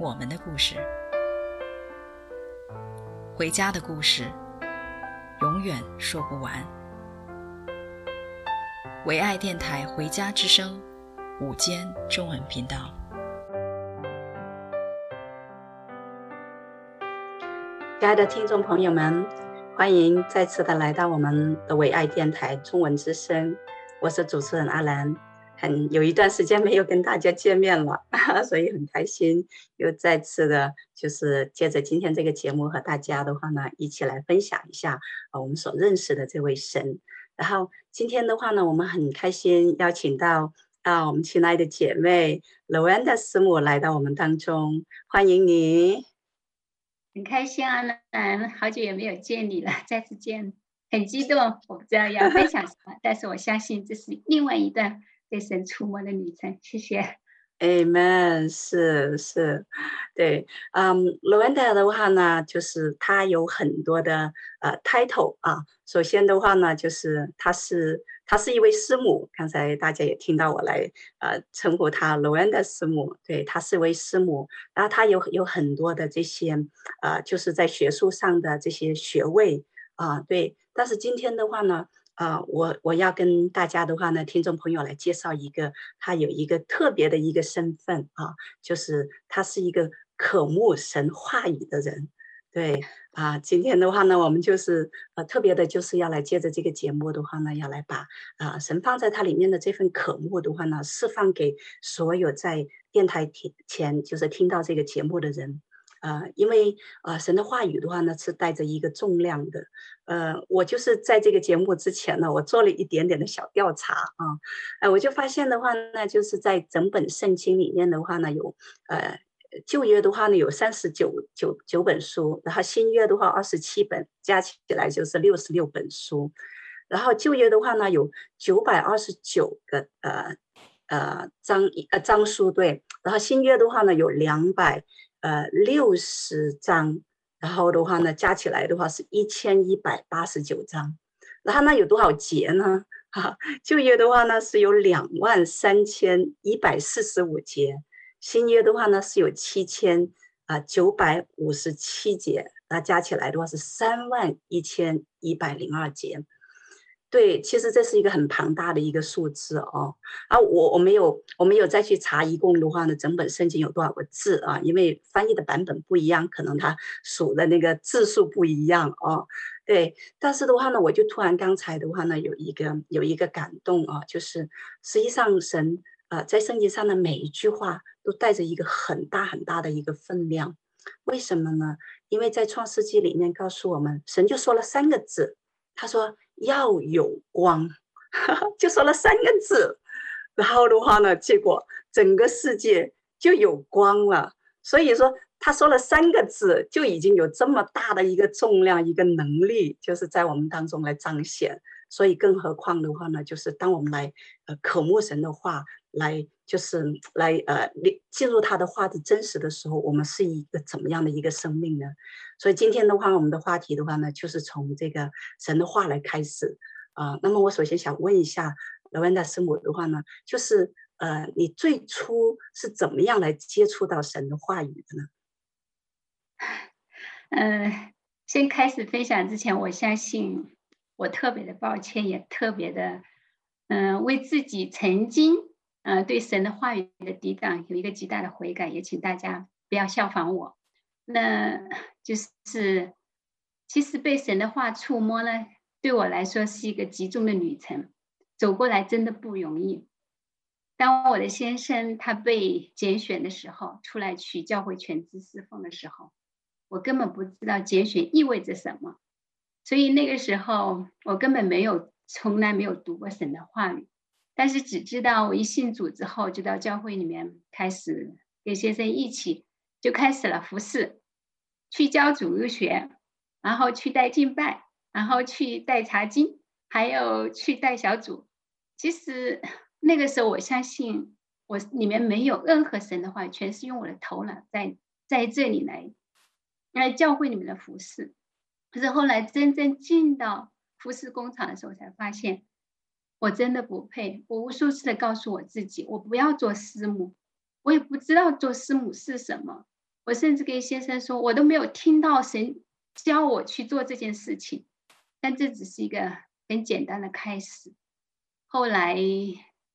我们的故事，回家的故事，永远说不完。唯爱电台《回家之声》午间中文频道，亲爱的听众朋友们，欢迎再次的来到我们的唯爱电台中文之声，我是主持人阿兰。很有一段时间没有跟大家见面了，所以很开心又再次的，就是借着今天这个节目和大家的话呢，一起来分享一下啊我们所认识的这位神。然后今天的话呢，我们很开心邀请到啊我们亲爱的姐妹 Lowanda 师母来到我们当中，欢迎你。很开心啊，兰，好久也没有见你了，再次见，很激动。我不知道要分享什么，但是我相信这是另外一段。被神触摸的旅程，谢谢。Amen，是是，对，嗯，Lowanda 的话呢，就是她有很多的呃 title 啊。首先的话呢，就是她是她是一位师母，刚才大家也听到我来呃称呼她 Lowanda 师母，对，她是一位师母，然后她有有很多的这些呃，就是在学术上的这些学位啊，对。但是今天的话呢。啊、我我要跟大家的话呢，听众朋友来介绍一个，他有一个特别的一个身份啊，就是他是一个渴慕神话语的人。对啊，今天的话呢，我们就是呃特别的，就是要来借着这个节目的话呢，要来把啊神放在他里面的这份渴慕的话呢，释放给所有在电台听前就是听到这个节目的人。呃，因为啊、呃，神的话语的话呢，是带着一个重量的。呃，我就是在这个节目之前呢，我做了一点点的小调查啊，呃，我就发现的话呢，就是在整本圣经里面的话呢，有呃旧约的话呢有三十九九九本书，然后新约的话二十七本，加起来就是六十六本书。然后旧约的话呢有九百二十九个呃呃章呃章书对，然后新约的话呢有两百。呃，六十章，然后的话呢，加起来的话是一千一百八十九章，然后呢有多少节呢？哈，旧约的话呢是有两万三千一百四十五节，新约的话呢是有七千啊九百五十七节，那加起来的话是三万一千一百零二节。对，其实这是一个很庞大的一个数字哦。啊，我我没有我没有再去查一共的话呢，整本圣经有多少个字啊？因为翻译的版本不一样，可能它数的那个字数不一样哦。对，但是的话呢，我就突然刚才的话呢，有一个有一个感动啊，就是实际上神啊，在圣经上的每一句话都带着一个很大很大的一个分量。为什么呢？因为在创世纪里面告诉我们，神就说了三个字，他说。要有光，就说了三个字，然后的话呢，结果整个世界就有光了。所以说，他说了三个字，就已经有这么大的一个重量，一个能力，就是在我们当中来彰显。所以，更何况的话呢，就是当我们来呃渴慕神的话，来就是来呃进入他的话的真实的时候，我们是一个怎么样的一个生命呢？所以今天的话，我们的话题的话呢，就是从这个神的话来开始啊、那么我首先想问一下 Lowanda 师母的话呢，就是呃，你最初是怎么样来接触到神的话语的呢？嗯、先开始分享之前，我相信。我特别的抱歉，也特别的，嗯、为自己曾经，呃，对神的话语的抵挡有一个极大的悔改，也请大家不要效仿我。那就是，其实被神的话触摸呢，对我来说是一个极重的旅程，走过来真的不容易。当我的先生他被拣选的时候，出来去教会全职侍奉的时候，我根本不知道拣选意味着什么。所以那个时候，我根本没有，从来没有读过神的话语，但是只知道我一信主之后，就到教会里面开始跟先生一起就开始了服侍，去教主日学，然后去带敬拜，然后去带查经，还有去带小组。其实那个时候，我相信我里面没有任何神的话，全是用我的头脑在在这里来来教会里面的服侍。可是后来真正进到服侍工厂的时候，才发现我真的不配。我无数次的告诉我自己，我不要做师母，我也不知道做师母是什么。我甚至跟先生说，我都没有听到神教我去做这件事情，但这只是一个很简单的开始。后来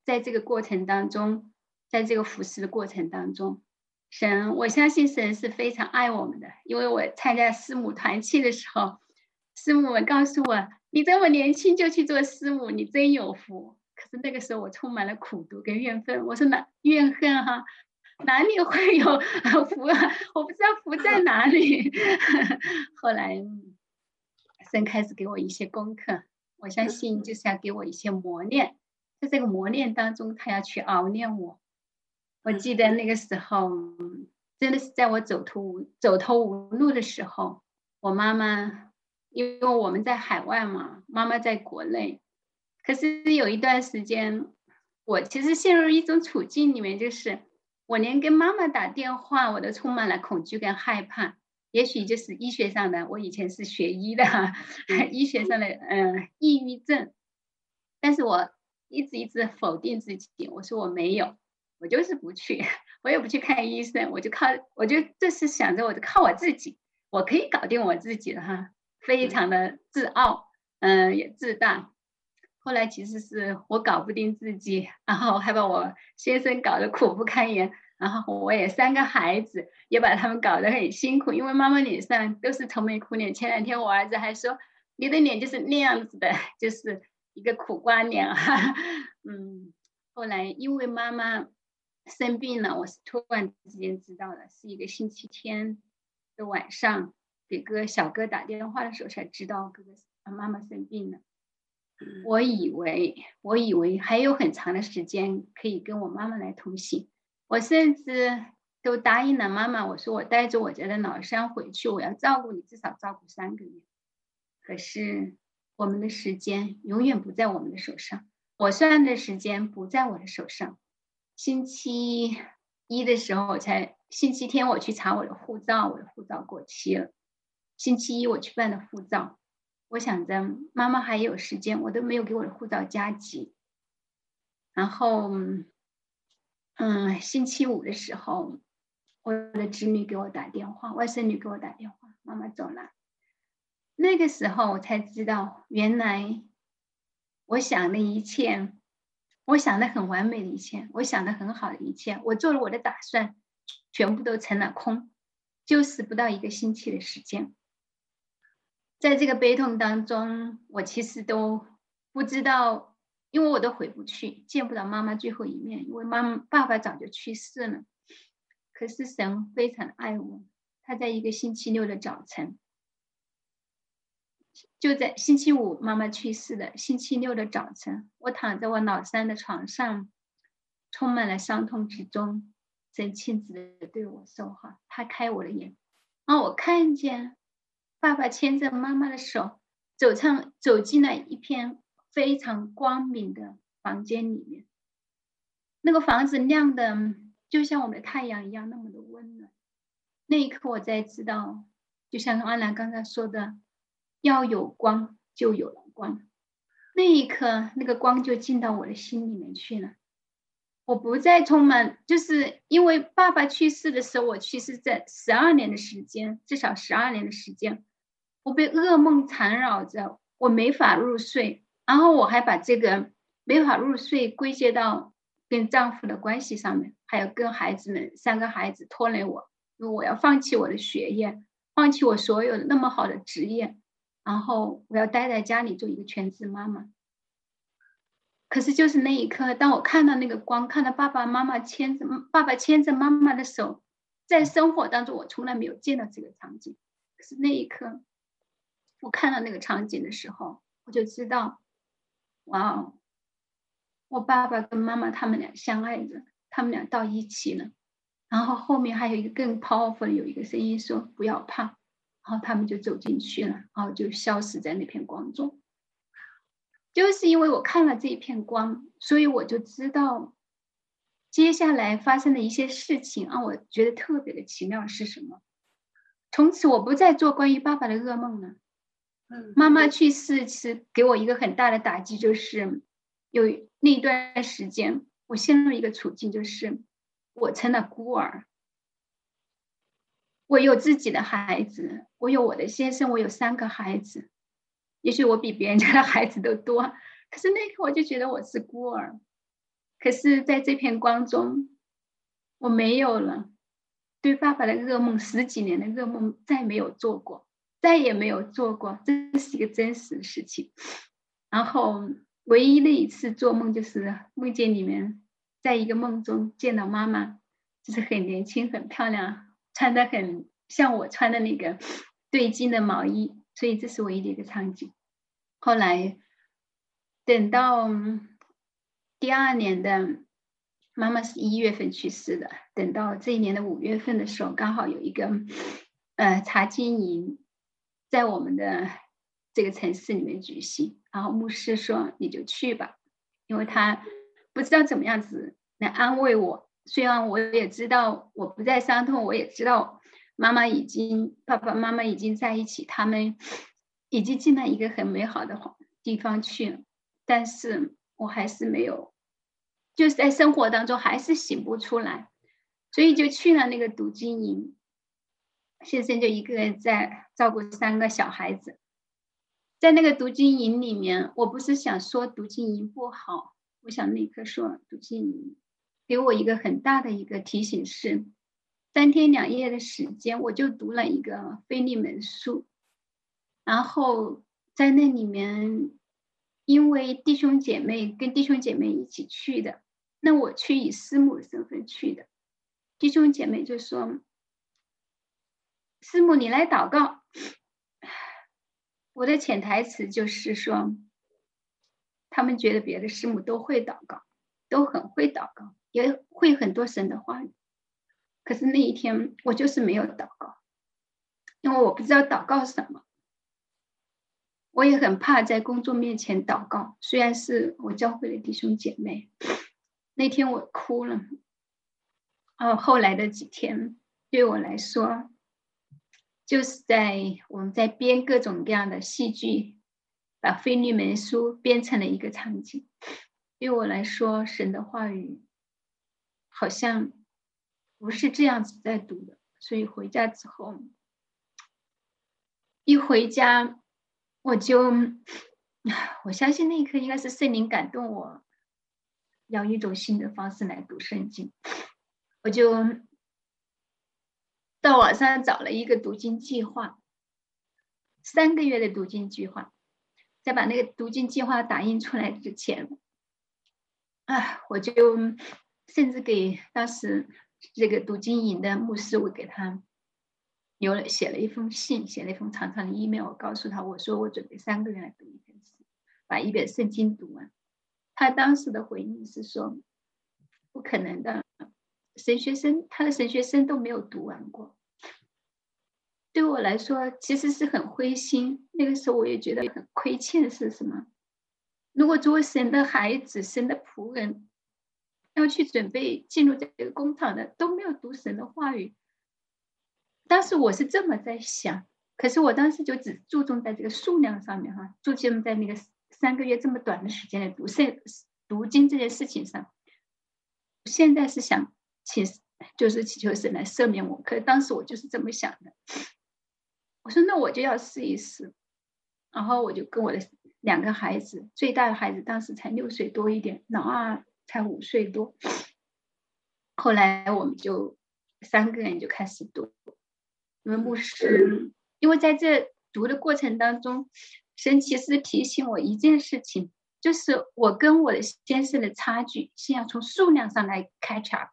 在这个过程当中，在这个服侍的过程当中，神，我相信神是非常爱我们的，因为我参加师母团契的时候，师母告诉我：“你这么年轻就去做师母，你真有福。”可是那个时候我充满了苦毒跟怨愤，我说哪怨恨哈？哪里会有 福啊？我不知道福在哪里。后来，神开始给我一些功课，我相信就是要给我一些磨练，在这个磨练当中，他要去熬炼我。我记得那个时候，真的是在我走投无走投无路的时候，我妈妈，因为我们在海外嘛，妈妈在国内，可是有一段时间，我其实陷入一种处境里面，就是。我连跟妈妈打电话，我都充满了恐惧跟害怕。也许就是医学上的，我以前是学医的，医学上的嗯抑郁症。但是我一直一直否定自己，我说我没有，我就是不去，我也不去看医生，我就靠，我就这是想着我就靠我自己，我可以搞定我自己的哈，非常的自傲，嗯，也自大。后来其实是我搞不定自己，然后还把我先生搞得苦不堪言，然后我也三个孩子也把他们搞得很辛苦，因为妈妈脸上都是愁眉苦脸。前两天我儿子还说：“你的脸就是那样子的，就是一个苦瓜脸。”哈，嗯。后来因为妈妈生病了，我是突然之间知道的，是一个星期天的晚上，给哥小哥打电话的时候才知道哥哥妈妈生病了。我以为，我以为还有很长的时间可以跟我妈妈来同行，我甚至都答应了妈妈，我说我带着我家的老三回去，我要照顾你，至少照顾三个月。可是我们的时间永远不在我们的手上，我算的时间不在我的手上。星期一的时候我才，星期天我去查我的护照，我的护照过期了。星期一我去办的护照。我想着妈妈还有时间，我都没有给我的护照加急。然后，嗯，星期五的时候，我的侄女给我打电话，外甥女给我打电话，妈妈走了。那个时候我才知道，原来我想的一切，我想的很完美的一切，我想的很好的一切，我做了我的打算，全部都成了空，就是不到一个星期的时间。在这个悲痛当中，我其实都不知道，因为我都回不去，见不到妈妈最后一面，因为妈妈爸爸早就去世了。可是神非常爱我，他在一个星期六的早晨，就在星期五妈妈去世的星期六的早晨，我躺在我老三的床上，充满了伤痛之中，神亲自对我说话，他开我的眼，啊我看见。爸爸牵着妈妈的手，走上走进了一片非常光明的房间里面。那个房子亮的就像我们的太阳一样，那么的温暖。那一刻，我才知道，就像阿兰刚才说的，要有光就有了光。那一刻，那个光就进到我的心里面去了。我不再充满，就是因为爸爸去世的时候，我去世在十二年的时间，至少十二年的时间，我被噩梦缠绕着，我没法入睡，然后我还把这个没法入睡归结到跟丈夫的关系上面，还有跟孩子们三个孩子拖累我，因为我要放弃我的学业，放弃我所有的那么好的职业，然后我要待在家里做一个全职妈妈。可是，就是那一刻，当我看到那个光，看到爸爸妈妈牵着爸爸牵着妈妈的手，在生活当中，我从来没有见到这个场景。可是那一刻，我看到那个场景的时候，我就知道，哇哦，我爸爸跟妈妈他们俩相爱着，他们俩到一起了。然后后面还有一个更 powerful 的，有一个声音说不要怕，然后他们就走进去了，然后就消失在那片光中。就是因为我看了这一片光，所以我就知道接下来发生的一些事情，让我觉得特别的奇妙是什么。从此我不再做关于爸爸的噩梦了。嗯妈妈去世是给我一个很大的打击，就是有那段时间我陷入一个处境，就是。我成了孤儿，我有自己的孩子，我有我的先生，我有三个孩子，也许我比别人家的孩子都多，可是那一刻我就觉得我是孤儿。可是，在这片光中，我没有了对爸爸的噩梦，十几年的噩梦再没有做过，再也没有做过，这是一个真实的事情。然后，唯一的一次做梦就是梦见里面。在一个梦中见到妈妈，就是很年轻、很漂亮，穿的很像我穿的那个对襟的毛衣，所以这是唯一的一个场景。后来等到第二年的妈妈是一月份去世的，等到这一年的五月份的时候，刚好有一个呃查经营在我们的这个城市里面举行，然后牧师说你就去吧，因为他不知道怎么样子。来安慰我，虽然我也知道我不再伤痛，我也知道妈妈已经爸爸妈妈已经在一起，他们已经进了一个很美好的地方去了，但是我还是没有，就是在生活当中还是醒不出来，所以就去了那个读经营，先生就一个人在照顾三个小孩子，在那个读经营里面，我不是想说读经营不好，我想立刻说读经营。给我一个很大的一个提醒是，三天两夜的时间，我就读了一个腓利门书，然后在那里面，因为弟兄姐妹跟弟兄姐妹一起去的，那我去以师母的身份去的，弟兄姐妹就说：“师母，你来祷告。”我的潜台词就是说，他们觉得别的师母都会祷告，都很会祷告。也会很多神的话语，可是那一天我就是没有祷告，因为我不知道祷告什么。我也很怕在公众面前祷告，虽然是我教会的弟兄姐妹。那天我哭了，哦，后来的几天对我来说，就是在我们在编各种各样的戏剧，把腓利门书编成了一个场景。对我来说，神的话语。好像不是这样子在读的，所以回家之后，一回家我就，我相信那一刻应该是圣灵感动我，要一种新的方式来读圣经，我就到网上找了一个读经计划，三个月的读经计划，在把那个读经计划打印出来之前，啊，我就。甚至给当时这个读经营的牧师，我给他留了写了一封信，写了一封长长的 email，我告诉他，我说我准备三个月来读一本书，把一本圣经读完。他当时的回应是说，不可能的，神学生他的神学生都没有读完过。对我来说，其实是很灰心。那个时候我也觉得很亏欠，是什么？如果作为神的孩子，神的仆人。要去准备进入这个工厂的都没有读神的话语，当时我是这么在想，可是我当时就只注重在这个数量上面哈，注重在那个三个月这么短的时间内读圣读经这件事情上。现在是想请就是祈求神来赦免我，可是当时我就是这么想的。我说那我就要试一试，然后我就跟我的两个孩子，最大的孩子当时才六岁多一点，老二。才五岁多，后来我们就三个人就开始读。因为牧师，因为在这读的过程当中，神其实提醒我一件事情，就是我跟我的先生的差距，先要从数量上来开场，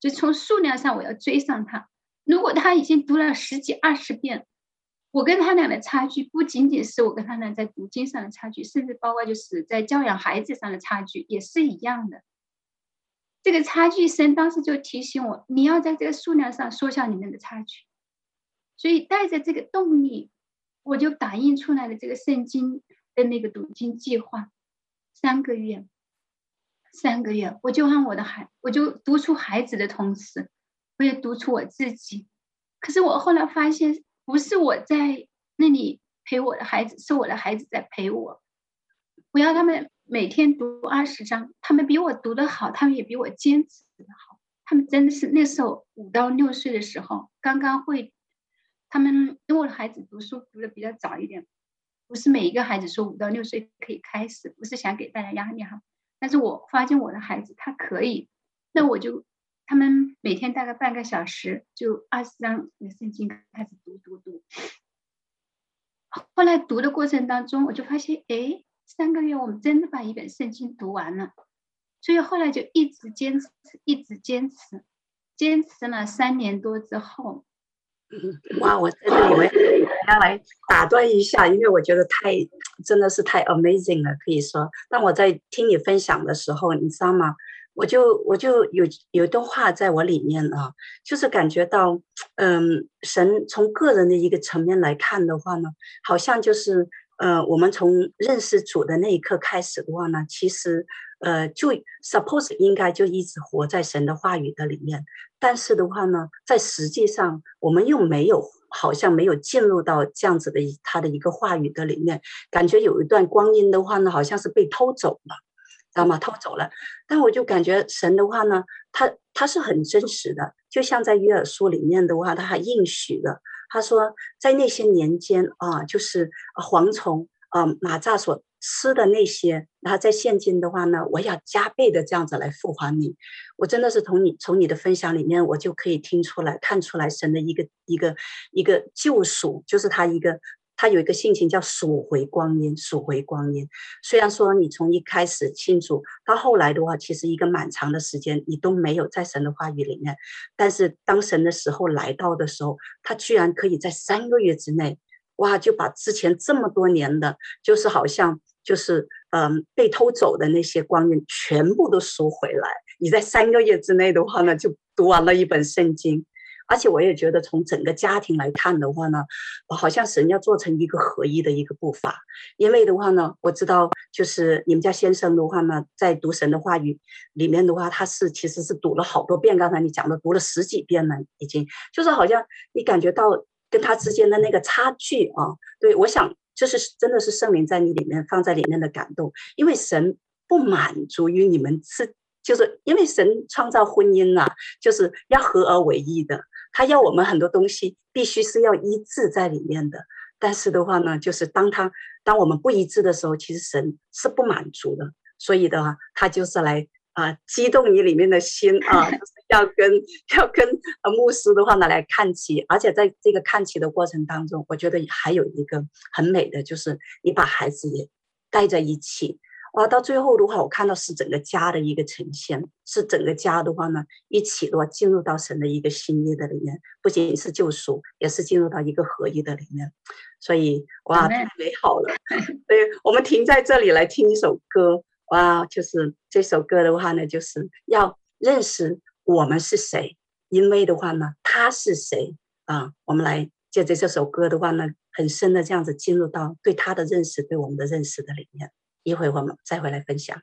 就从数量上我要追上他。如果他已经读了十几二十遍，我跟他俩的差距不仅仅是我跟他俩在读经上的差距，甚至包括就是在教养孩子上的差距，也是一样的。这个差距，生当时就提醒我，你要在这个数量上缩小你们的差距。所以带着这个动力，我就打印出来了这个圣经的那个读经计划，三个月，三个月，我就让我的孩，我就读出孩子的同时，我也读出我自己。可是我后来发现，不是我在那里陪我的孩子，是我的孩子在陪我。我要他们。每天读二十章，他们比我读得好，他们也比我坚持的好。他们真的是那时候五到六岁的时候，刚刚会。他们因为我的孩子读书读的比较早一点，不是每一个孩子说五到六岁可以开始，不是想给大家压力哈。但是我发现我的孩子他可以，那我就他们每天大概半个小时，就二十章的圣经开始读读读。后来读的过程当中，我就发现，哎。三个月，我们真的把一本圣经读完了，所以后来就一直坚持，一直坚持，坚持了三年多之后，哇！我真的以为要来打断一下，因为我觉得太真的是太 amazing 了，可以说。当我在听你分享的时候，你知道吗？我就我就有有一段话在我里面啊，就是感觉到，嗯，神从个人的一个层面来看的话呢，好像就是。呃，我们从认识主的那一刻开始的话呢，其实，呃，就 suppose 应该就一直活在神的话语的里面。但是的话呢，在实际上，我们又没有，好像没有进入到这样子的他的一个话语的里面，感觉有一段光阴的话呢，好像是被偷走了，知道吗？偷走了。但我就感觉神的话呢，他他是很真实的，就像在约珥书里面的话，他还应许了。他说，在那些年间啊，就是蝗虫啊、马蚱所吃的那些，然后在现今的话呢，我要加倍的这样子来复还你。我真的是从你从你的分享里面，我就可以听出来、看出来神的一个一个一个救赎，就是他一个。他有一个性情叫赎回光阴，赎回光阴。虽然说你从一开始信主，到后来的话，其实一个蛮长的时间，你都没有在神的话语里面。但是当神的时候来到的时候，他居然可以在三个月之内，哇，就把之前这么多年的，就是好像就是嗯被偷走的那些光阴，全部都赎回来。你在三个月之内的话呢，就读完了一本圣经。而且我也觉得，从整个家庭来看的话呢，好像神要做成一个合一的一个步伐。因为的话呢，我知道就是你们家先生的话呢，在读神的话语里面的话，他是其实是读了好多遍。刚才你讲的，读了十几遍了，已经就是好像你感觉到跟他之间的那个差距啊。对，我想这是真的是圣灵在你里面放在里面的感动，因为神不满足于你们是，就是因为神创造婚姻啊，就是要合而为一的。他要我们很多东西必须是要一致在里面的，但是的话呢，就是当他当我们不一致的时候，其实神是不满足的。所以的话，他就是来啊、激动你里面的心啊，要跟要跟牧师的话呢来看齐，而且在这个看齐的过程当中，我觉得还有一个很美的，就是你把孩子也带在一起。啊，到最后的话，我看到是整个家的一个呈现，是整个家的话呢，一起的话进入到神的一个心意的里面，不仅是救赎，也是进入到一个合一的里面，所以哇，太美好了。所以我们停在这里来听一首歌，哇，就是这首歌的话呢，就是要认识我们是谁，因为的话呢，他是谁啊？我们来借着这首歌的话呢，很深的这样子进入到对他的认识，对我们的认识的里面。一会我们再回来分享。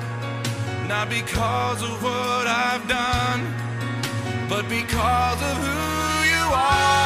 I've done, but because of who you are.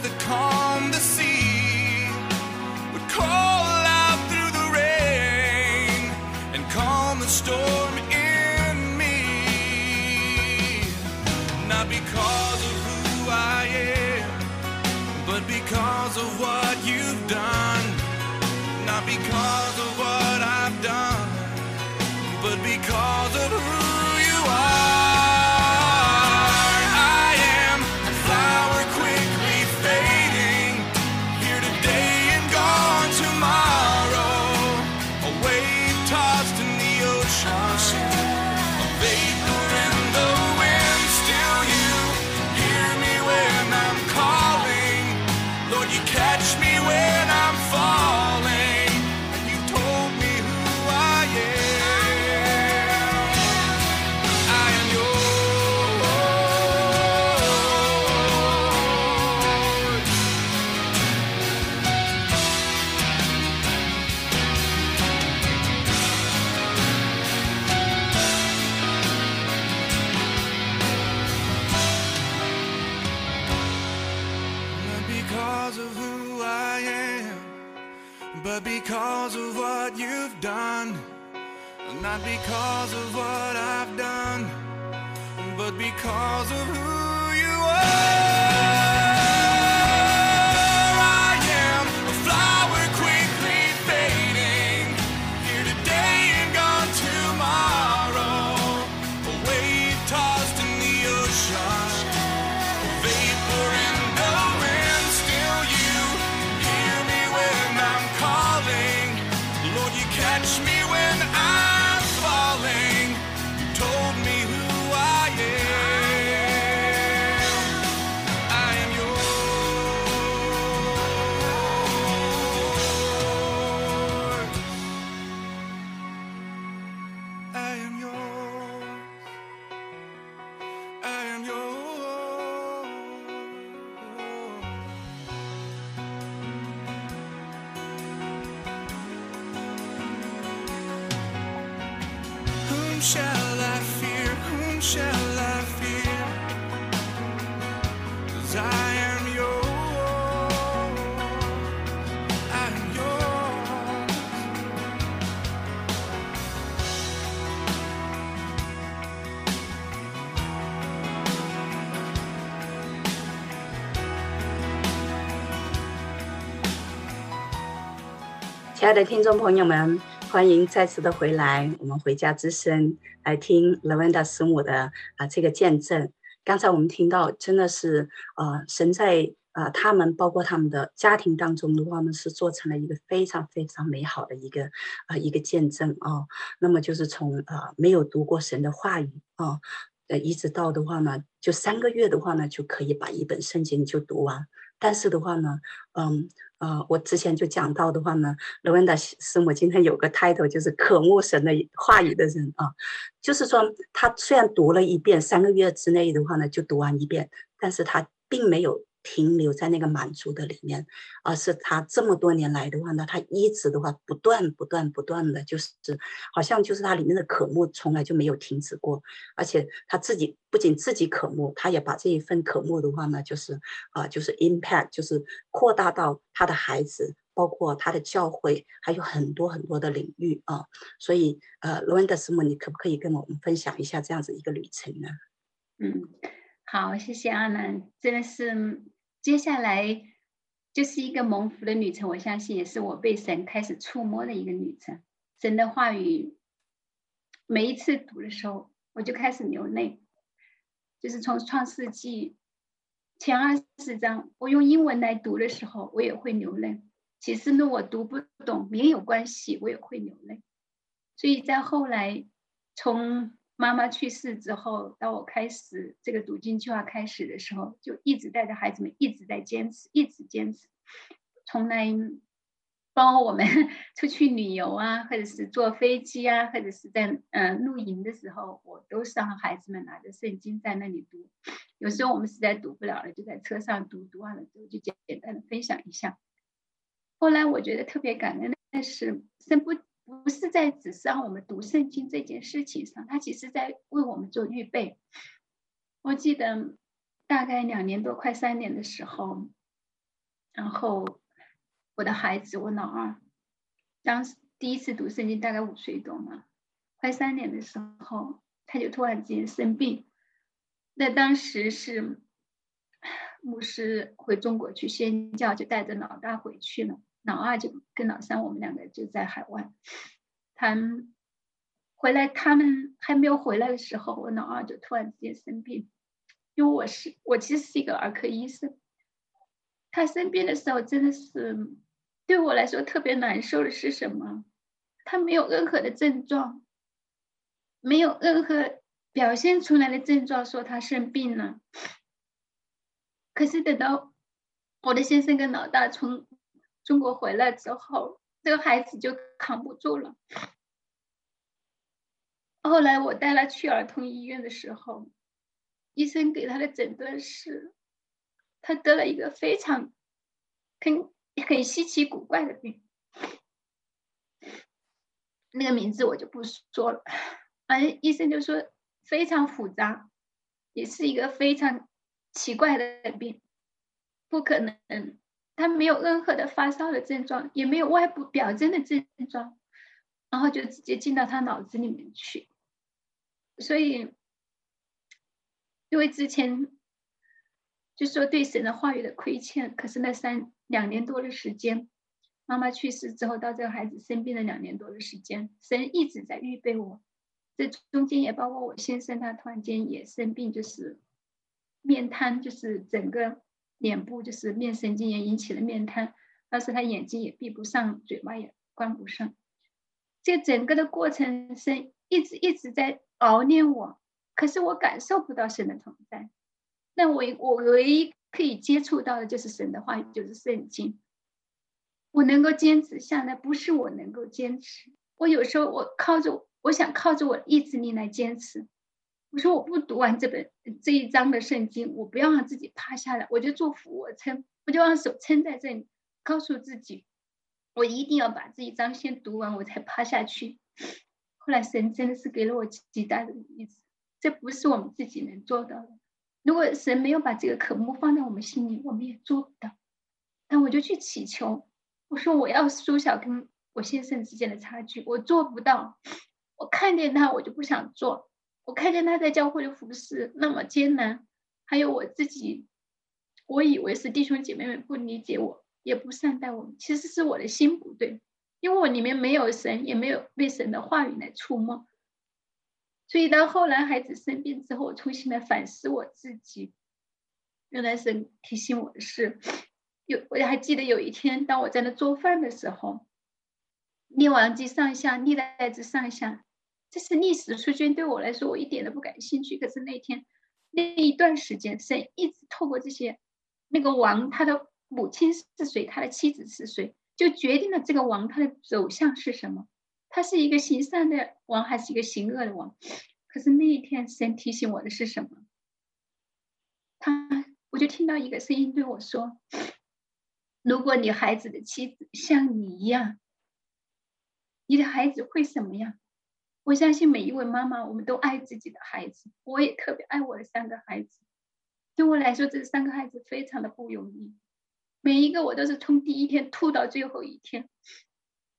That calmed the sea would call out through the rain and calm the storm in me? Not because of who I am, but because of what you've done. Not because of what I've done, but because of who because of what I've done, but because of who 爱的听众朋友们，欢迎再次的回来，我们回家之声来听 Lavenda 师母的啊、这个见证。刚才我们听到，真的是呃神在啊、他们包括他们的家庭当中的话呢，是做成了一个非常非常美好的一个啊、一个见证啊、那么就是从啊、没有读过神的话语啊，呃一直到的话呢，就三个月的话呢，就可以把一本圣经就读完。但是的话呢，嗯。呃，我之前就讲到的话呢罗文达师母今天有个 title 就是渴慕神的话语的人啊，就是说他虽然读了一遍，三个月之内的话呢就读完一遍，但是他并没有。停留在那个满足的里面，而是他这么多年来的话呢，他一直的话不断不断不断的，就是好像就是他里面的渴慕从来就没有停止过，而且他自己不仅自己渴慕，他也把这一份渴慕的话呢，就是啊、就是 impact，就是扩大到他的孩子，包括他的教会，还有很多很多的领域啊。所以呃，Lavenda 师母，你可不可以跟我们分享一下这样子一个旅程呢？嗯。好，谢谢阿南，真的是接下来就是一个蒙福的旅程。我相信也是我被神开始触摸的一个旅程。神的话语，每一次读的时候，我就开始流泪。就是从创世纪前二十章，我用英文来读的时候，我也会流泪。其实呢，我读不懂没有关系，我也会流泪。所以在后来从妈妈去世之后，当我开始这个读经计划开始的时候，就一直带着孩子们一直在坚持，一直坚持。从来包括我们 出去旅游啊，或者是坐飞机啊，或者是在嗯、露营的时候，我都是让孩子们拿着圣经在那里读。有时候我们实在读不了了，就在车上读，读完了之后就简简单的分享一下。后来我觉得特别感恩的是，神不不是在只是让我们读圣经这件事情上，他其实在为我们做预备。我记得大概两年多，快三年的时候，然后我的孩子，我老二，当时第一次读圣经，大概五岁多嘛，快三年的时候，他就突然之间生病。那当时是 牧师回中国去宣教，就带着老大回去了，老二就跟老三我们两个就在海外。他回来，他们还没有回来的时候，我老二就突然之间生病。因为我是我其实是一个儿科医生，他生病的时候真的是对我来说特别难受的是什么？他没有任何的症状，没有任何。表现出来的症状说他生病了，可是等到我的先生跟老大从中国回来之后，这个孩子就扛不住了。后来我带他去儿童医院的时候，医生给他的诊断是，他得了一个非常很很稀奇古怪的病，那个名字我就不说了，反正医生就说。非常复杂，也是一个非常奇怪的病，不可能，他没有任何的发烧的症状，也没有外部表征的症状，然后就直接进到他脑子里面去。所以，因为之前就说对神的话语的亏欠，可是那三两年多的时间，妈妈去世之后，到这个孩子生病的两年多的时间，神一直在预备我。这中间也包括我先生，他突然间也生病，就是面瘫，就是整个脸部就是面神经炎引起的面瘫，当时他眼睛也闭不上，嘴巴也关不上。这整个的过程，是一直一直在熬炼我，可是我感受不到神的同在。那我我唯一可以接触到的就是神的话语，就是圣经。我能够坚持下来，不是我能够坚持，我有时候我靠着。我想靠着我的意志力来坚持。我说我不读完这本这一章的圣经，我不要让自己趴下来，我就做俯卧撑，我就让手撑在这里，告诉自己，我一定要把这一章先读完，我才趴下去。后来神真的是给了我极大的意思，这不是我们自己能做到的。如果神没有把这个科目放在我们心里，我们也做不到。那我就去祈求，我说我要缩小跟我先生之间的差距，我做不到。我看见他，我就不想做。我看见他在教会的服侍那么艰难，还有我自己，我以为是弟兄姐妹们不理解我，也不善待我。其实是我的心不对，因为我里面没有神，也没有被神的话语来触摸。所以到后来孩子生病之后，我重新来反思我自己。原来神提醒我的是，有我还记得有一天，当我在那做饭的时候，列王记上下，历代志上下。这是历史书卷，对我来说，我一点都不感兴趣。可是那天那一段时间，神一直透过这些，那个王他的母亲是谁，他的妻子是谁，就决定了这个王他的走向是什么。他是一个行善的王，还是一个行恶的王？可是那一天，神提醒我的是什么？他，我就听到一个声音对我说：“如果你孩子的妻子像你一样，你的孩子会什么样？”我相信每一位妈妈，我们都爱自己的孩子。我也特别爱我的三个孩子。对我来说，这三个孩子非常的不容易。每一个我都是从第一天吐到最后一天，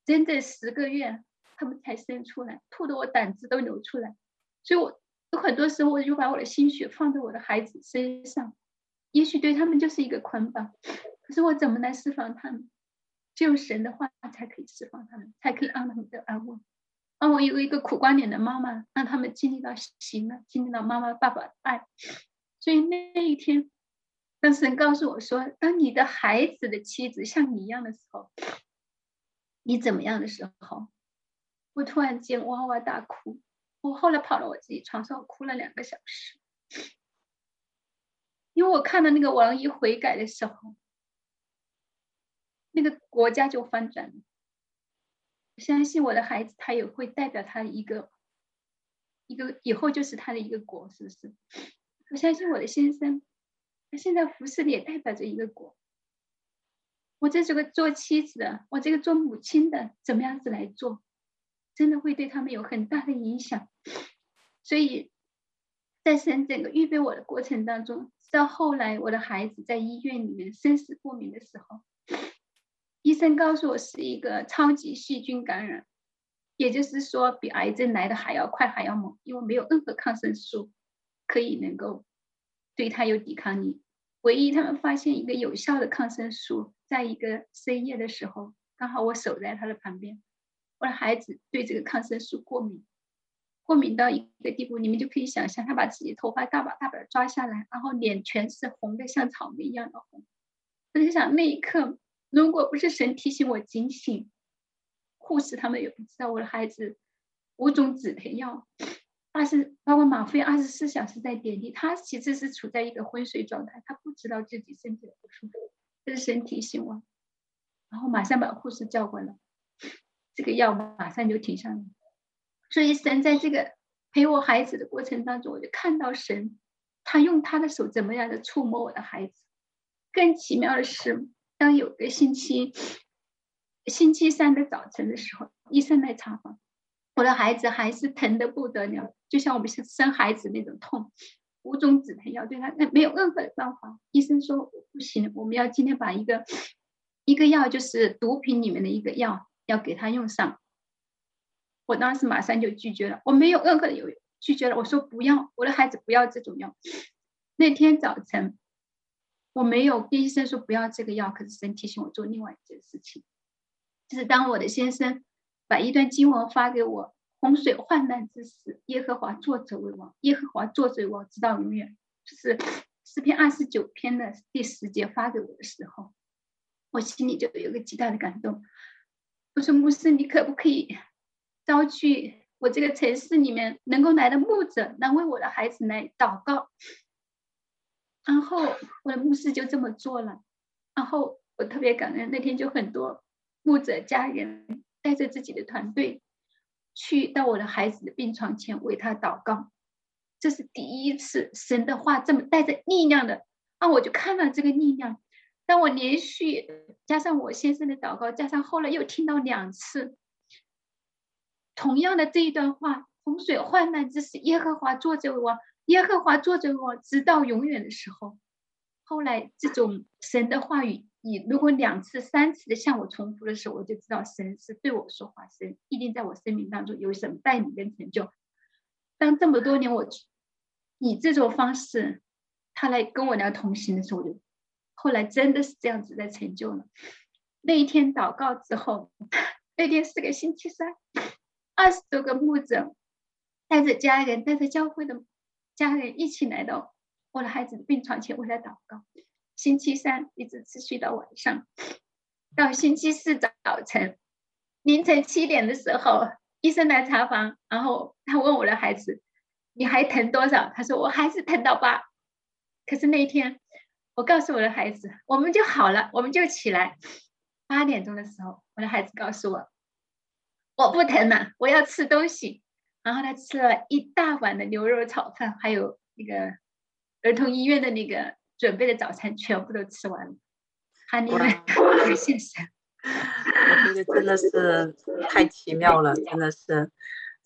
整整十个月，他们才生出来，吐的我胆汁都流出来。所以，我有很多时候，我就把我的心血放在我的孩子身上。也许对他们就是一个捆绑，可是我怎么来释放他们？只有神的话才可以释放他们，才可以让他们得安稳。让我有一个苦瓜脸的妈妈，让他们经历到喜乐，经历到妈妈爸爸的爱。所以那一天，当事人告诉我说：“当你的孩子的妻子像你一样的时候，你怎么样的时候？”我突然间哇哇大哭。我后来跑到我自己床上，哭了两个小时，因为我看到那个王一悔改的时候，那个国家就翻转了。相信我的孩子，他也会代表他一个一个以后就是他的一个国，是不是？我相信我的先生，他现在服侍的也代表着一个国。我这这个做妻子的，我这个做母亲的，怎么样子来做，真的会对他们有很大的影响。所以在神整个预备我的过程当中，到后来我的孩子在医院里面生死不明的时候，医生告诉我是一个超级细菌感染，也就是说比癌症来的还要快还要猛，因为没有任何抗生素可以能够对它有抵抗力。唯一他们发现一个有效的抗生素，在一个深夜的时候，刚好我守在他的旁边，我的孩子对这个抗生素过敏，过敏到一个地步，你们就可以想象，他把自己头发大把大把抓下来，然后脸全是红的，像草莓一样的红。我就想那一刻。如果不是神提醒我警醒，护士他们也不知道我的孩子五种止疼药，二十包括吗啡二十四小时在点滴，他其实是处在一个昏睡状态，他不知道自己身体的不舒服，这是神提醒我，然后马上把护士叫过来，这个药马上就停下来。所以神在这个陪我孩子的过程当中，我就看到神，他用他的手怎么样的触摸我的孩子，更奇妙的是。当有个星期，星期三的早晨的时候，医生来查房，我的孩子还是疼得不得了，就像我们生生孩子那种痛，五种止疼药对他那没有任何的办法。医生说不行，我们要今天把一个一个药，就是毒品里面的一个药，要给他用上。我当时马上就拒绝了，我没有任何的犹豫，拒绝了。我说不要，我的孩子不要这种药。那天早晨。我没有跟医生说不要这个药，可是神提醒我做另外一件事情，就是当我的先生把一段经文发给我：“洪水患难之时，耶和华作者为王，耶和华作者为王，直到永远。”就是诗篇二十九篇的第十节发给我的时候，我心里就有个极大的感动。我说：“牧师，你可不可以招去我这个城市里面能够来的牧者，能为我的孩子来祷告？”然后我的牧师就这么做了，然后我特别感恩，那天就很多牧者家人带着自己的团队去到我的孩子的病床前为他祷告，这是第一次神的话这么带着力量的，啊，我就看到这个力量。当我连续加上我先生的祷告，加上后来又听到两次同样的这一段话：洪水患难之时，耶和华作者为王。耶和华作者我直到永远的时候，后来这种神的话语，你如果两次、三次的向我重复的时候，我就知道神是对我说话，神一定在我生命当中有什么带领跟成就。当这么多年我以这种方式，他来跟我聊同行的时候，我就后来真的是这样子在成就了。那一天祷告之后，那天是个星期三，二十多个牧者带着家人，带着教会的。家人一起来到我的孩子的病床前为他祷告。星期三一直持续到晚上，到星期四早晨凌晨七点的时候，医生来查房，然后他问我的孩子：“你还疼多少？”他说：“我还是疼到八。”可是那一天，我告诉我的孩子：“我们就好了，我们就起来。”八点钟的时候，我的孩子告诉我：“我不疼了，我要吃东西。”然后他吃了一大碗的牛肉炒饭，还有那个儿童医院的那个准备的早餐，全部都吃完了。哈尼们，谢谢。我觉得真的是太奇妙了，真的是，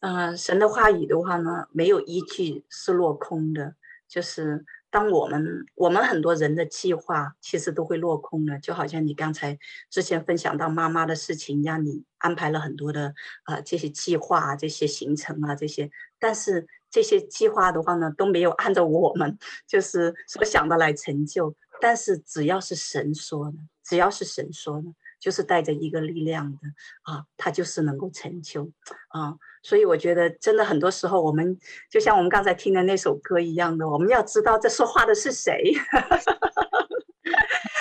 嗯、呃，神的话语的话呢，没有一句是落空的，就是。当我们我们很多人的计划其实都会落空了，就好像你刚才之前分享到妈妈的事情，让你安排了很多的啊、呃、这些计划啊、这些行程啊这些，但是这些计划的话呢都没有按照我们就是所想的来成就。但是只要是神说的，只要是神说的，就是带着一个力量的啊，它就是能够成就啊。所以我觉得，真的很多时候，我们就像我们刚才听的那首歌一样的，我们要知道这说话的是谁。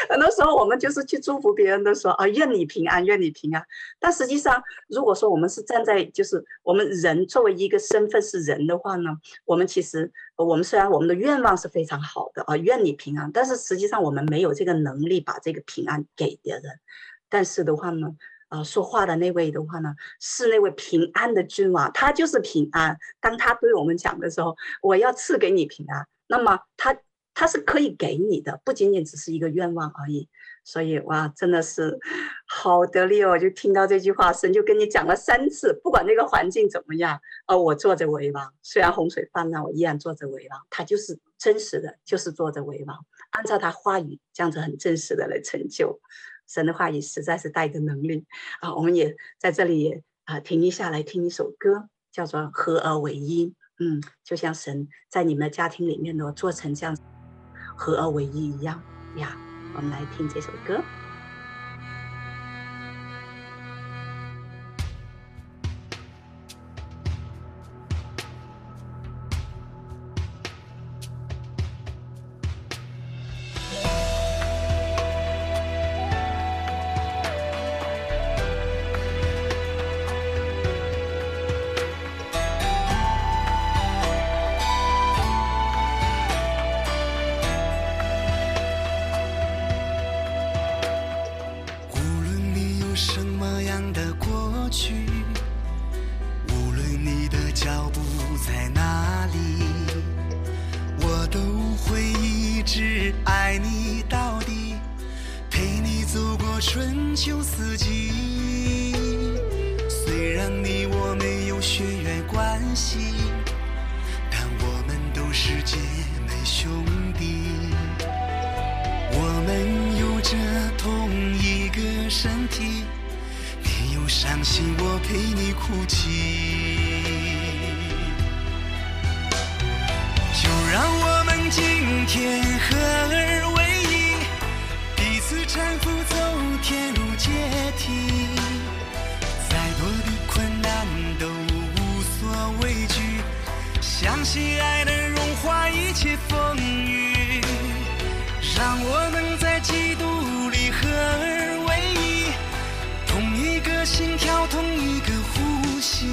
很多时候，我们就是去祝福别人的时候啊，愿你平安，愿你平安。但实际上，如果说我们是站在就是我们人作为一个身份是人的话呢，我们其实我们虽然我们的愿望是非常好的啊，愿你平安，但是实际上我们没有这个能力把这个平安给别人。但是的话呢，呃，说话的那位的话呢，是那位平安的君王，他就是平安。当他对我们讲的时候，我要赐给你平安，那么他他是可以给你的，不仅仅只是一个愿望而已。所以哇，真的是好得力哦！就听到这句话，神就跟你讲了三次，不管那个环境怎么样，呃，我坐着为王，虽然洪水泛滥，我依然坐着为王。他就是真实的，就是坐着为王，按照他话语这样子很真实的来成就。神的话语实在是带一个能力，啊，我们也在这里也啊停一下来听一首歌，叫做合而为一，嗯，就像神在你们的家庭里面呢，做成这样，合而为一一样，呀，我们来听这首歌。你我没有血缘关系但我们都是姐妹兄弟。我们有着同一个身体你有伤心我陪你哭泣。就让我们今天喜爱的融化一切风雨，让我能在基督里合而为一，同一个心跳，同一个呼吸。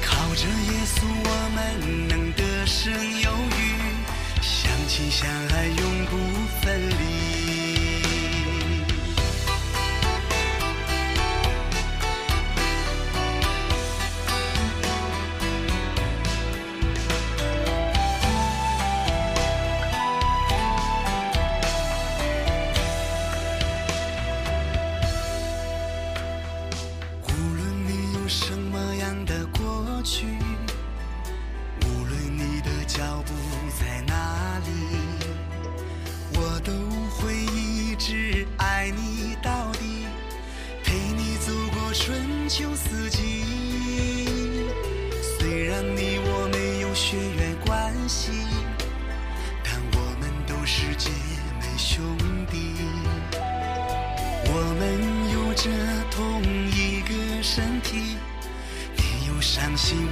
靠着耶稣，我们能得胜有余，相亲相爱永。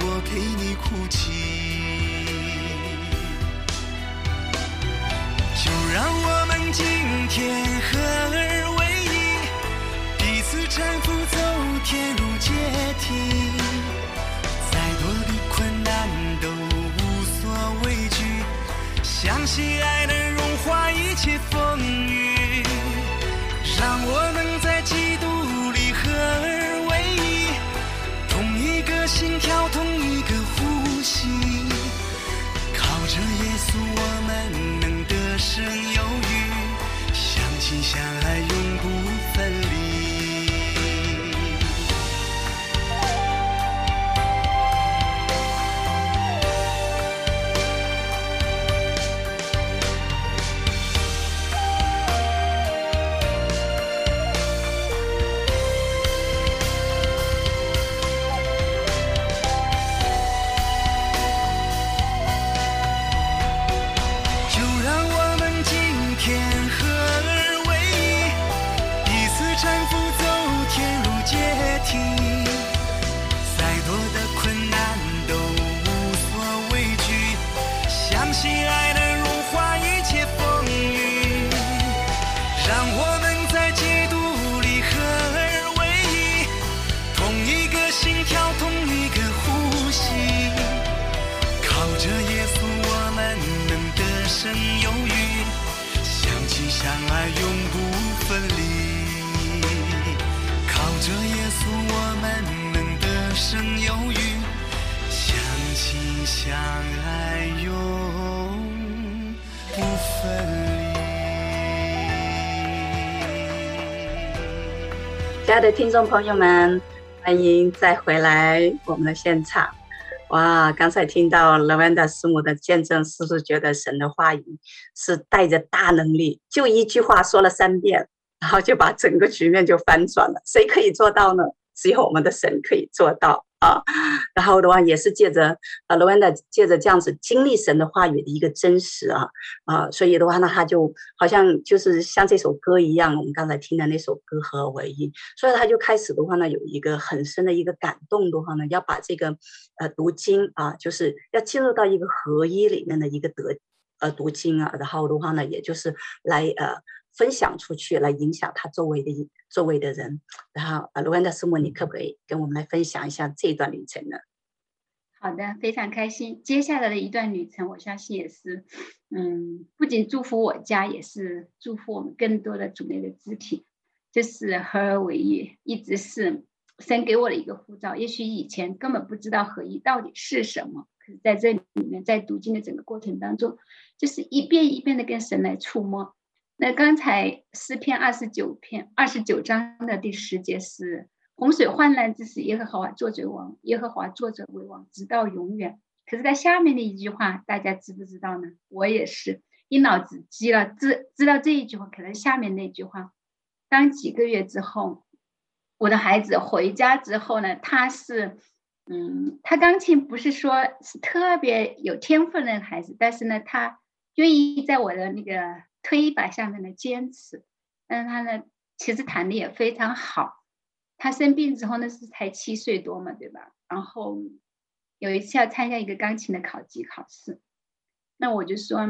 我陪你哭泣。就让我们今天合而为一，彼此搀扶走天路阶梯。再多的困难都无所畏惧，相信爱能融化一切风雨。让我能在基督。怎能得胜有余相亲相爱亲爱的听众朋友们，欢迎再回来我们的现场。哇，刚才听到 Lavanda 师母的见证，是不是觉得神的话语是带着大能力？就一句话说了三遍，然后就把整个局面就翻转了。谁可以做到呢？只有我们的神可以做到。啊，然后的话也是借着呃罗安达借着这样子经历神的话语的一个真实啊啊，所以的话呢，他就好像就是像这首歌一样，我们刚才听的那首歌合而为一，所以他就开始的话呢，有一个很深的一个感动的话呢，要把这个呃读经啊，就是要进入到一个合一里面的一个得呃读经啊，然后的话呢，也就是来呃。分享出去来影响他周围的周围的人，然后啊，罗安达师母，你可不可以跟我们来分享一下这一段旅程呢？好的，非常开心。接下来的一段旅程，我相信也是，嗯，不仅祝福我家，也是祝福我们更多的主内的肢体。就是合而为一，一直是神给我的一个护照。也许以前根本不知道合一到底是什么，可是在这里面，在读经的整个过程当中，就是一遍一遍的跟神来触摸。那刚才诗篇二十九篇二十九章的第十节是洪水患难之时，耶和华作为王，耶和华坐着为王，直到永远。可是，在下面的一句话，大家知不知道呢？我也是一脑子急了，知知道这一句话，可能下面那句话，当几个月之后，我的孩子回家之后呢，他是，嗯，他钢琴不是说是特别有天赋的孩子，但是呢，他愿意在我的那个。推一把下面的坚持，但是他呢，其实弹的也非常好。他生病之后呢，是才七岁多嘛，对吧？然后有一次要参加一个钢琴的考级考试，那我就说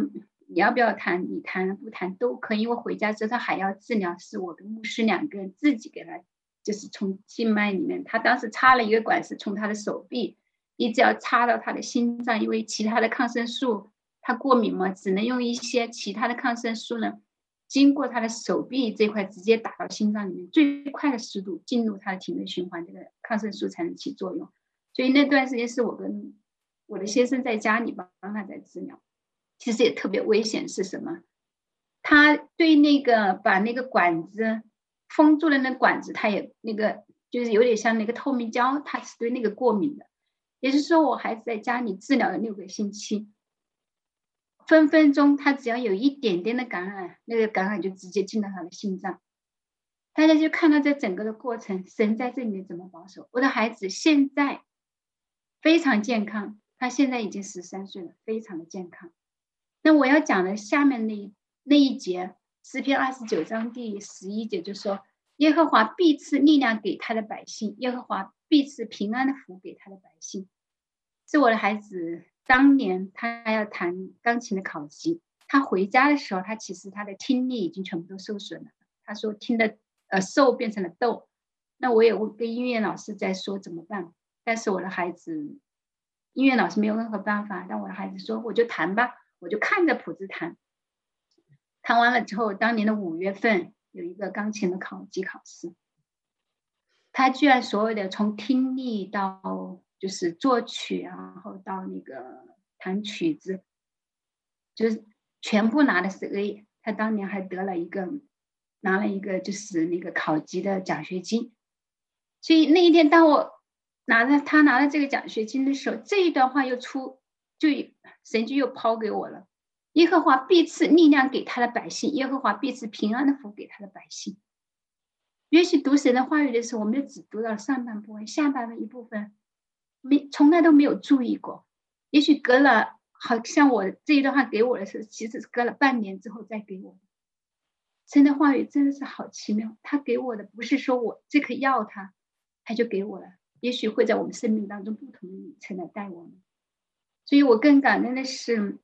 你要不要弹？你弹不弹都可以。因为回家之后他还要治疗，是我跟牧师两个人自己给他，就是从静脉里面，他当时插了一个管子，从他的手臂一直要插到他的心脏，因为其他的抗生素。他过敏嘛，只能用一些其他的抗生素呢，经过他的手臂这块直接打到心脏里面，最快的速度进入他的体内循环，这个抗生素才能起作用。所以那段时间是我跟我的先生在家里帮他在治疗，其实也特别危险。是什么？他对那个把那个管子封住了，那管子他也那个就是有点像那个透明胶，他是对那个过敏的。也就是说，我孩子在家里治疗了六个星期。分分钟，他只要有一点点的感染，那个感染就直接进到他的心脏。大家就看到这整个的过程，神在这里面怎么保守。我的孩子现在非常健康，他现在已经十三岁了，非常的健康。那我要讲的下面那那一节诗篇二十九章第十一节就说：耶和华必赐力量给他的百姓，耶和华必赐平安的福给他的百姓。是我的孩子。当年他要弹钢琴的考级，他回家的时候，他其实他的听力已经全部都受损了。他说听的呃受变成了豆，那我也跟音乐老师在说怎么办，但是我的孩子音乐老师没有任何办法，但我的孩子说我就弹吧，我就看着谱子弹。弹完了之后，当年的五月份有一个钢琴的考级考试，他居然所有的从听力到。就是作曲，然后到那个弹曲子，就是全部拿的是 A。他当年还得了一个，拿了一个就是那个考级的奖学金。所以那一天，当我拿着他拿了这个奖学金的时候，这一段话又出，就神就又抛给我了：耶和华必赐力量给他的百姓，耶和华必赐平安的福给他的百姓。也许读神的话语的时候，我们就只读到上半部分，下半部一部分。没，从来都没有注意过。也许隔了，好像我这一段话给我的时候，其实是隔了半年之后再给我。神的话语真的是好奇妙，他给我的不是说我这颗药他，他就给我了。也许会在我们生命当中不同的旅程来带我们。所以我更感恩的是，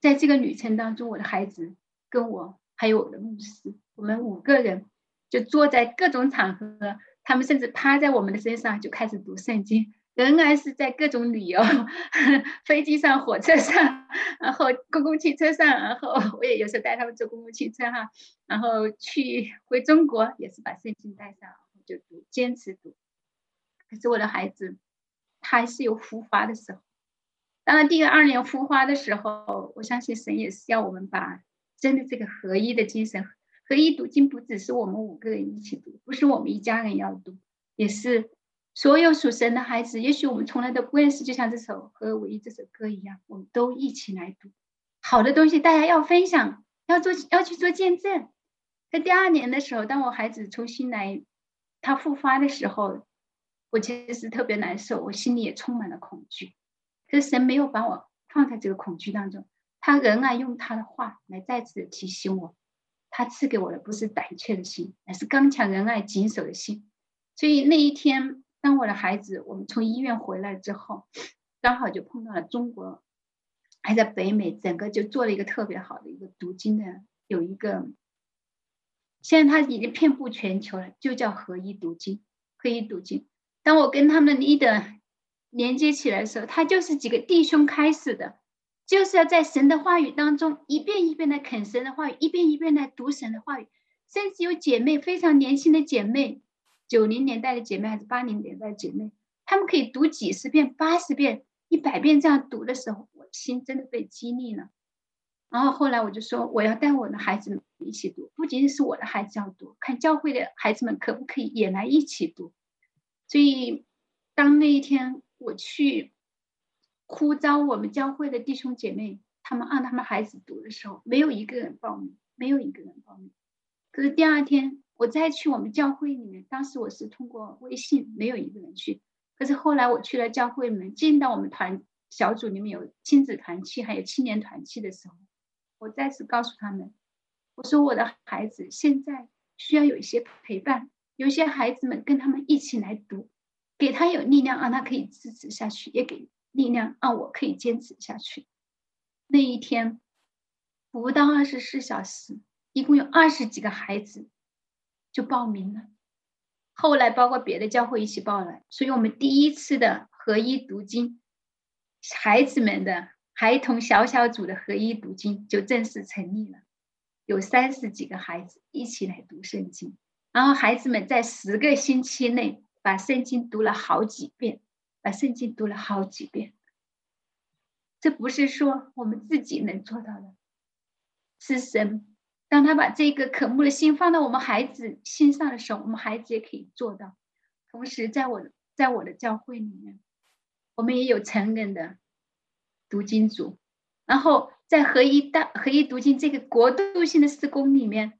在这个旅程当中，我的孩子跟我还有我的牧师，我们五个人就坐在各种场合，他们甚至趴在我们的身上就开始读圣经。仍然是在各种旅游，飞机上、火车上，然后公共汽车上，然后我也有时候带他们坐公共汽车哈，然后去回中国也是把圣经带上，就读，坚持读。可是我的孩子，他还是有浮华的时候。当然，第二年浮华的时候，我相信神也是要我们把真的这个合一的精神，合一读经不只是我们五个人一起读，不是我们一家人要读，也是所有属神的孩子。也许我们从来都不认识，就像这首《和唯一》这首歌一样，我们都一起来读。好的东西大家要分享，要做，要去做见证。在第二年的时候，当我孩子重新来，他复发的时候，我其实是特别难受，我心里也充满了恐惧。可是神没有把我放在这个恐惧当中，他仍然用他的话来再次提醒我。他赐给我的不是胆怯的心，而是刚强仁爱谨守的心。所以那一天，当我的孩子我们从医院回来之后，刚好就碰到了中国，还在北美，整个就做了一个特别好的一个读经的，有一个，现在他已经遍布全球了，就叫合一读经。合一读经，当我跟他们的 leader 连接起来的时候，他就是几个弟兄开始的。就是要在神的话语当中一遍一遍的啃神的话语，一遍一遍的读神的话语。甚至有姐妹非常年轻的姐妹，九零年代的姐妹还是八零年代的姐妹，她们可以读几十遍、八十遍、一百遍这样读的时候，我心真的被激励了。然后后来我就说，我要带我的孩子们一起读，不仅仅是我的孩子要读，看教会的孩子们可不可以也来一起读。所以当那一天我去。呼召我们教会的弟兄姐妹，他们让他们孩子读的时候，没有一个人报名，没有一个人报名。可是第二天我再去我们教会里面，当时我是通过微信，没有一个人去。可是后来我去了教会里面，见到我们团小组里面有亲子团契，还有青年团契的时候，我再次告诉他们，我说我的孩子现在需要有一些陪伴，有些孩子们跟他们一起来读，给他有力量，让他可以支持下去，也给。力量让我可以坚持下去。那一天不到二十四小时，一共有二十几个孩子就报名了。后来包括别的教会一起报了，所以我们第一次的合一读经，孩子们的孩童小小组的合一读经就正式成立了。有三十几个孩子一起来读圣经，然后孩子们在十个星期内把圣经读了好几遍。把圣经读了好几遍，这不是说我们自己能做到的，是神。当他把这个渴慕的心放到我们孩子心上的时候，我们孩子也可以做到。同时，在我在我的教会里面，我们也有成人的读经组，然后在合一大合一读经这个国度性的施工里面，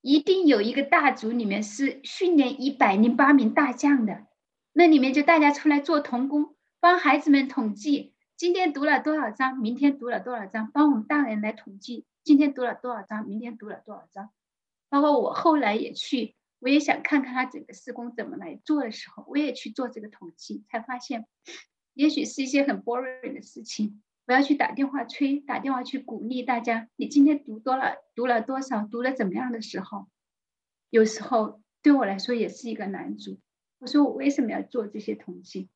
一定有一个大组，里面是训练一百零八名大将的。那里面就大家出来做童工，帮孩子们统计今天读了多少章，明天读了多少章，帮我们大人来统计今天读了多少章，明天读了多少章。包括我后来也去，我也想看看他整个施工怎么来做的时候，我也去做这个统计，才发现，也许是一些很 boring 的事情，我要去打电话催，打电话去鼓励大家，你今天读多了，读了多少，读了怎么样的时候，有时候对我来说也是一个难处。我说我为什么要做这些统计？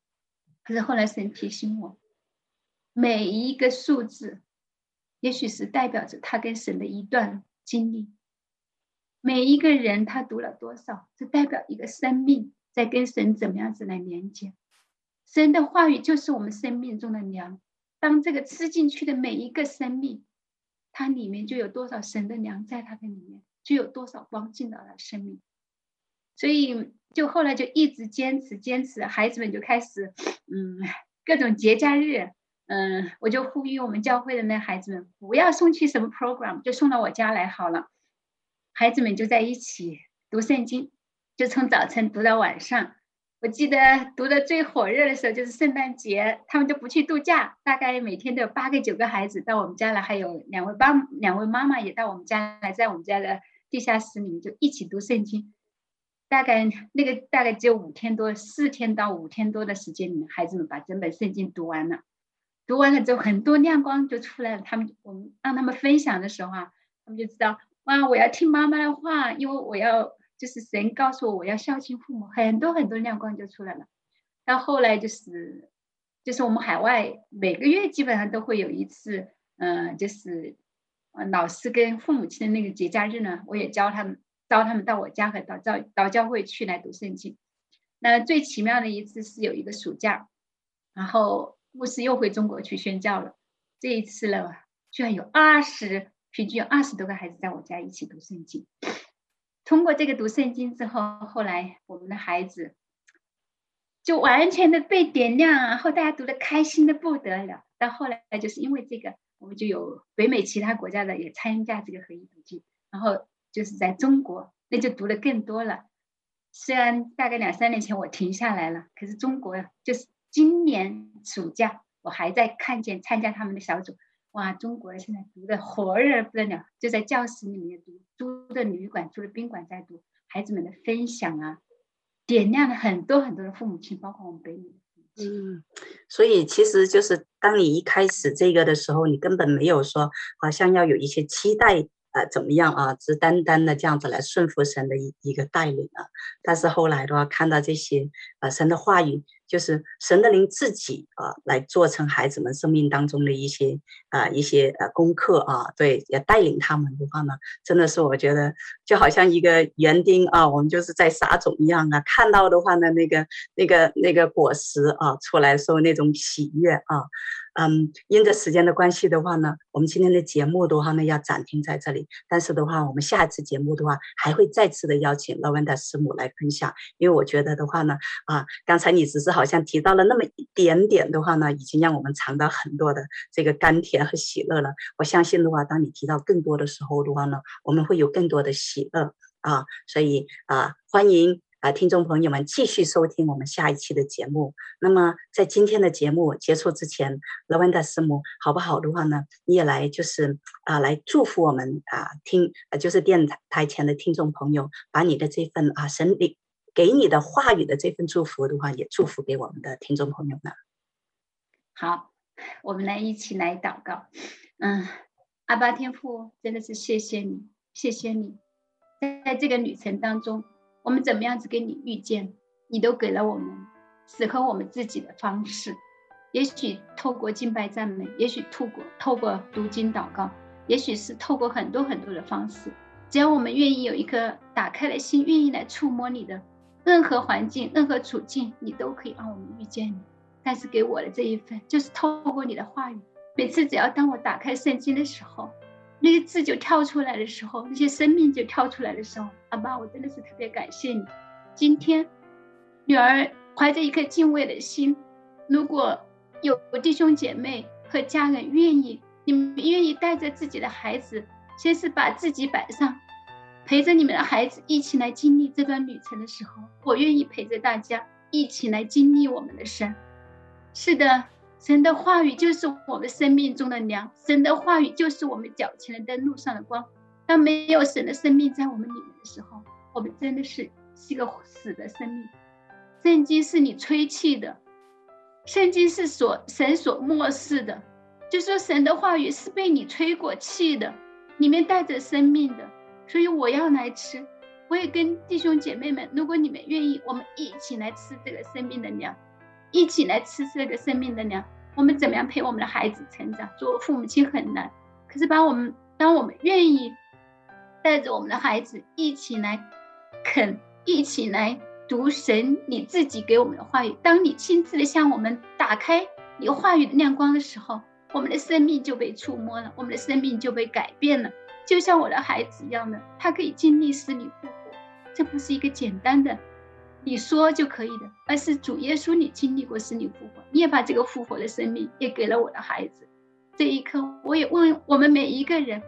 可是后来神提醒我，每一个数字，也许是代表着他跟神的一段经历。每一个人他读了多少，这代表一个生命在跟神怎么样子来连接。神的话语就是我们生命中的粮。当这个吃进去的每一个生命，它里面就有多少神的粮在它的里面，就有多少光进到了生命。所以，就后来就一直坚持坚持，孩子们就开始，嗯，各种节假日，嗯，我就呼吁我们教会的那孩子们不要送去什么 program，就送到我家来好了。孩子们就在一起读圣经，就从早晨读到晚上。我记得读的最火热的时候就是圣诞节，他们就不去度假，大概每天都有八个九个孩子到我们家来，还有两位爸两位妈妈也到我们家来，在我们家的地下室里面就一起读圣经。大概那个大概只有五天多，四天到五天多的时间里面，孩子们把整本圣经读完了。读完了之后，很多亮光就出来了。他们我们让他们分享的时候啊，他们就知道哇，我要听妈妈的话，因为我要就是神告诉我我要孝敬父母，很多很多亮光就出来了。到后来就是就是我们海外每个月基本上都会有一次，嗯、就是老师跟父母亲的那个节假日呢，我也教他们。招他们到我家和到教到教会去来读圣经。那最奇妙的一次是有一个暑假，然后牧师又回中国去宣教了。这一次呢，居然有二十，平均有二十多个孩子在我家一起读圣经。通过这个读圣经之后，后来我们的孩子就完全的被点亮，然后大家读的开心的不得了。到后来就是因为这个，我们就有北美其他国家的也参加这个合一读经，然后就是在中国，那就读的更多了。虽然大概两三年前我停下来了，可是中国就是今年暑假我还在看见参加他们的小组，哇，中国现在读的火热不得了，就在教室里面读，租的旅馆、租的宾馆在读，孩子们的分享啊，点亮了很多很多的父母亲，包括我们北美。嗯，所以其实就是当你一开始这个的时候，你根本没有说好像要有一些期待。呃，怎么样啊？只单单的这样子来顺服神的一一个带领啊。但是后来的话，看到这些呃神的话语，就是神的灵自己啊，来做成孩子们生命当中的一些啊、呃、一些呃功课啊，对，也带领他们的话呢，真的是我觉得就好像一个园丁啊，我们就是在撒种一样啊，看到的话呢，那个那个那个果实啊出来时候那种喜悦啊。嗯，因着时间的关系的话呢，我们今天的节目的话呢要暂停在这里。但是的话，我们下一次节目的话还会再次的邀请劳文达师母来分享。因为我觉得的话呢，啊，刚才你只是好像提到了那么一点点的话呢，已经让我们尝到很多的这个甘甜和喜乐了。我相信的话，当你提到更多的时候的话呢，我们会有更多的喜乐啊。所以啊，欢迎。啊，听众朋友们，继续收听我们下一期的节目。那么，在今天的节目结束之前，罗文达师母，好不好的话呢，你也来就是啊，来祝福我们啊，听，就是电台前的听众朋友，把你的这份啊神灵给你的话语的这份祝福的话，也祝福给我们的听众朋友们。好，我们来一起来祷告。嗯，阿爸天父，真的是谢谢你，谢谢你，在这个旅程当中。我们怎么样子跟你遇见，你都给了我们适合我们自己的方式。也许透过敬拜赞美，也许透过透过读经祷告，也许是透过很多很多的方式。只要我们愿意有一颗打开的心，愿意来触摸你的任何环境、任何处境，你都可以让我们遇见你。但是给我的这一份，就是透过你的话语。每次只要当我打开圣经的时候。那个字就跳出来的时候，那些生命就跳出来的时候，阿爸，我真的是特别感谢你。今天，女儿怀着一颗敬畏的心，如果有弟兄姐妹和家人愿意，你们愿意带着自己的孩子，先是把自己摆上，陪着你们的孩子一起来经历这段旅程的时候，我愿意陪着大家一起来经历我们的神。是的。神的话语就是我们生命中的粮，神的话语就是我们脚前的灯，路上的光。当没有神的生命在我们里面的时候，我们真的是是一个死的生命。圣经是你吹气的，圣经是所神所默示的，就说神的话语是被你吹过气的，里面带着生命的。所以我要来吃，我也跟弟兄姐妹们，如果你们愿意，我们一起来吃这个生命的粮。一起来吃这个生命的粮。我们怎么样陪我们的孩子成长？做父母亲很难，可是把我们，当我们愿意带着我们的孩子一起来啃，一起来读神你自己给我们的话语。当你亲自的向我们打开你话语的亮光的时候，我们的生命就被触摸了，我们的生命就被改变了。就像我的孩子一样的，他可以经历死里复活，这不是一个简单的。你说就可以的，而是主耶稣，你经历过死里复活，你也把这个复活的生命也给了我的孩子。这一刻，我也问我们每一个人，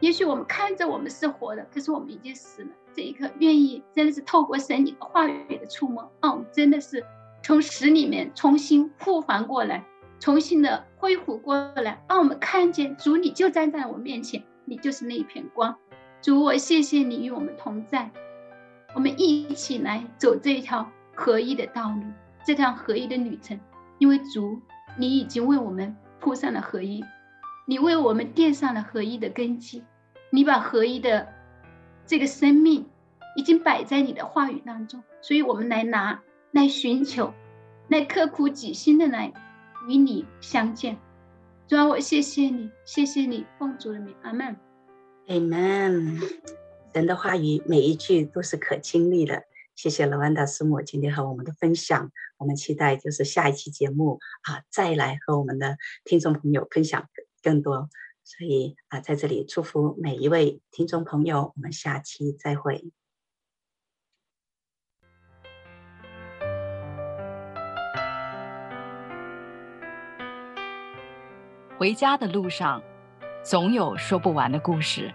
也许我们看着我们是活的，可是我们已经死了。这一刻，愿意真的是透过神你的话语的触摸，让我们，真的是从死里面重新复还过来，重新的恢复过来，让我们看见主，你就站在我面前，你就是那一片光。主，我谢谢你与我们同在。我们一起来走这一条合一的道路，这条合一的旅程。因为主，你已经为我们铺上了合一，你为我们垫上了合一的根基，你把合一的这个生命已经摆在你的话语当中，所以我们来拿，来寻求，来刻苦己心的来与你相见。主啊，我谢谢你，谢谢你，奉主的名，阿门，阿门。人的话语，每一句都是可经历的。谢谢罗安达师母今天和我们的分享，我们期待就是下一期节目啊，再来和我们的听众朋友分享更多。所以啊，在这里祝福每一位听众朋友，我们下期再会。回家的路上，总有说不完的故事。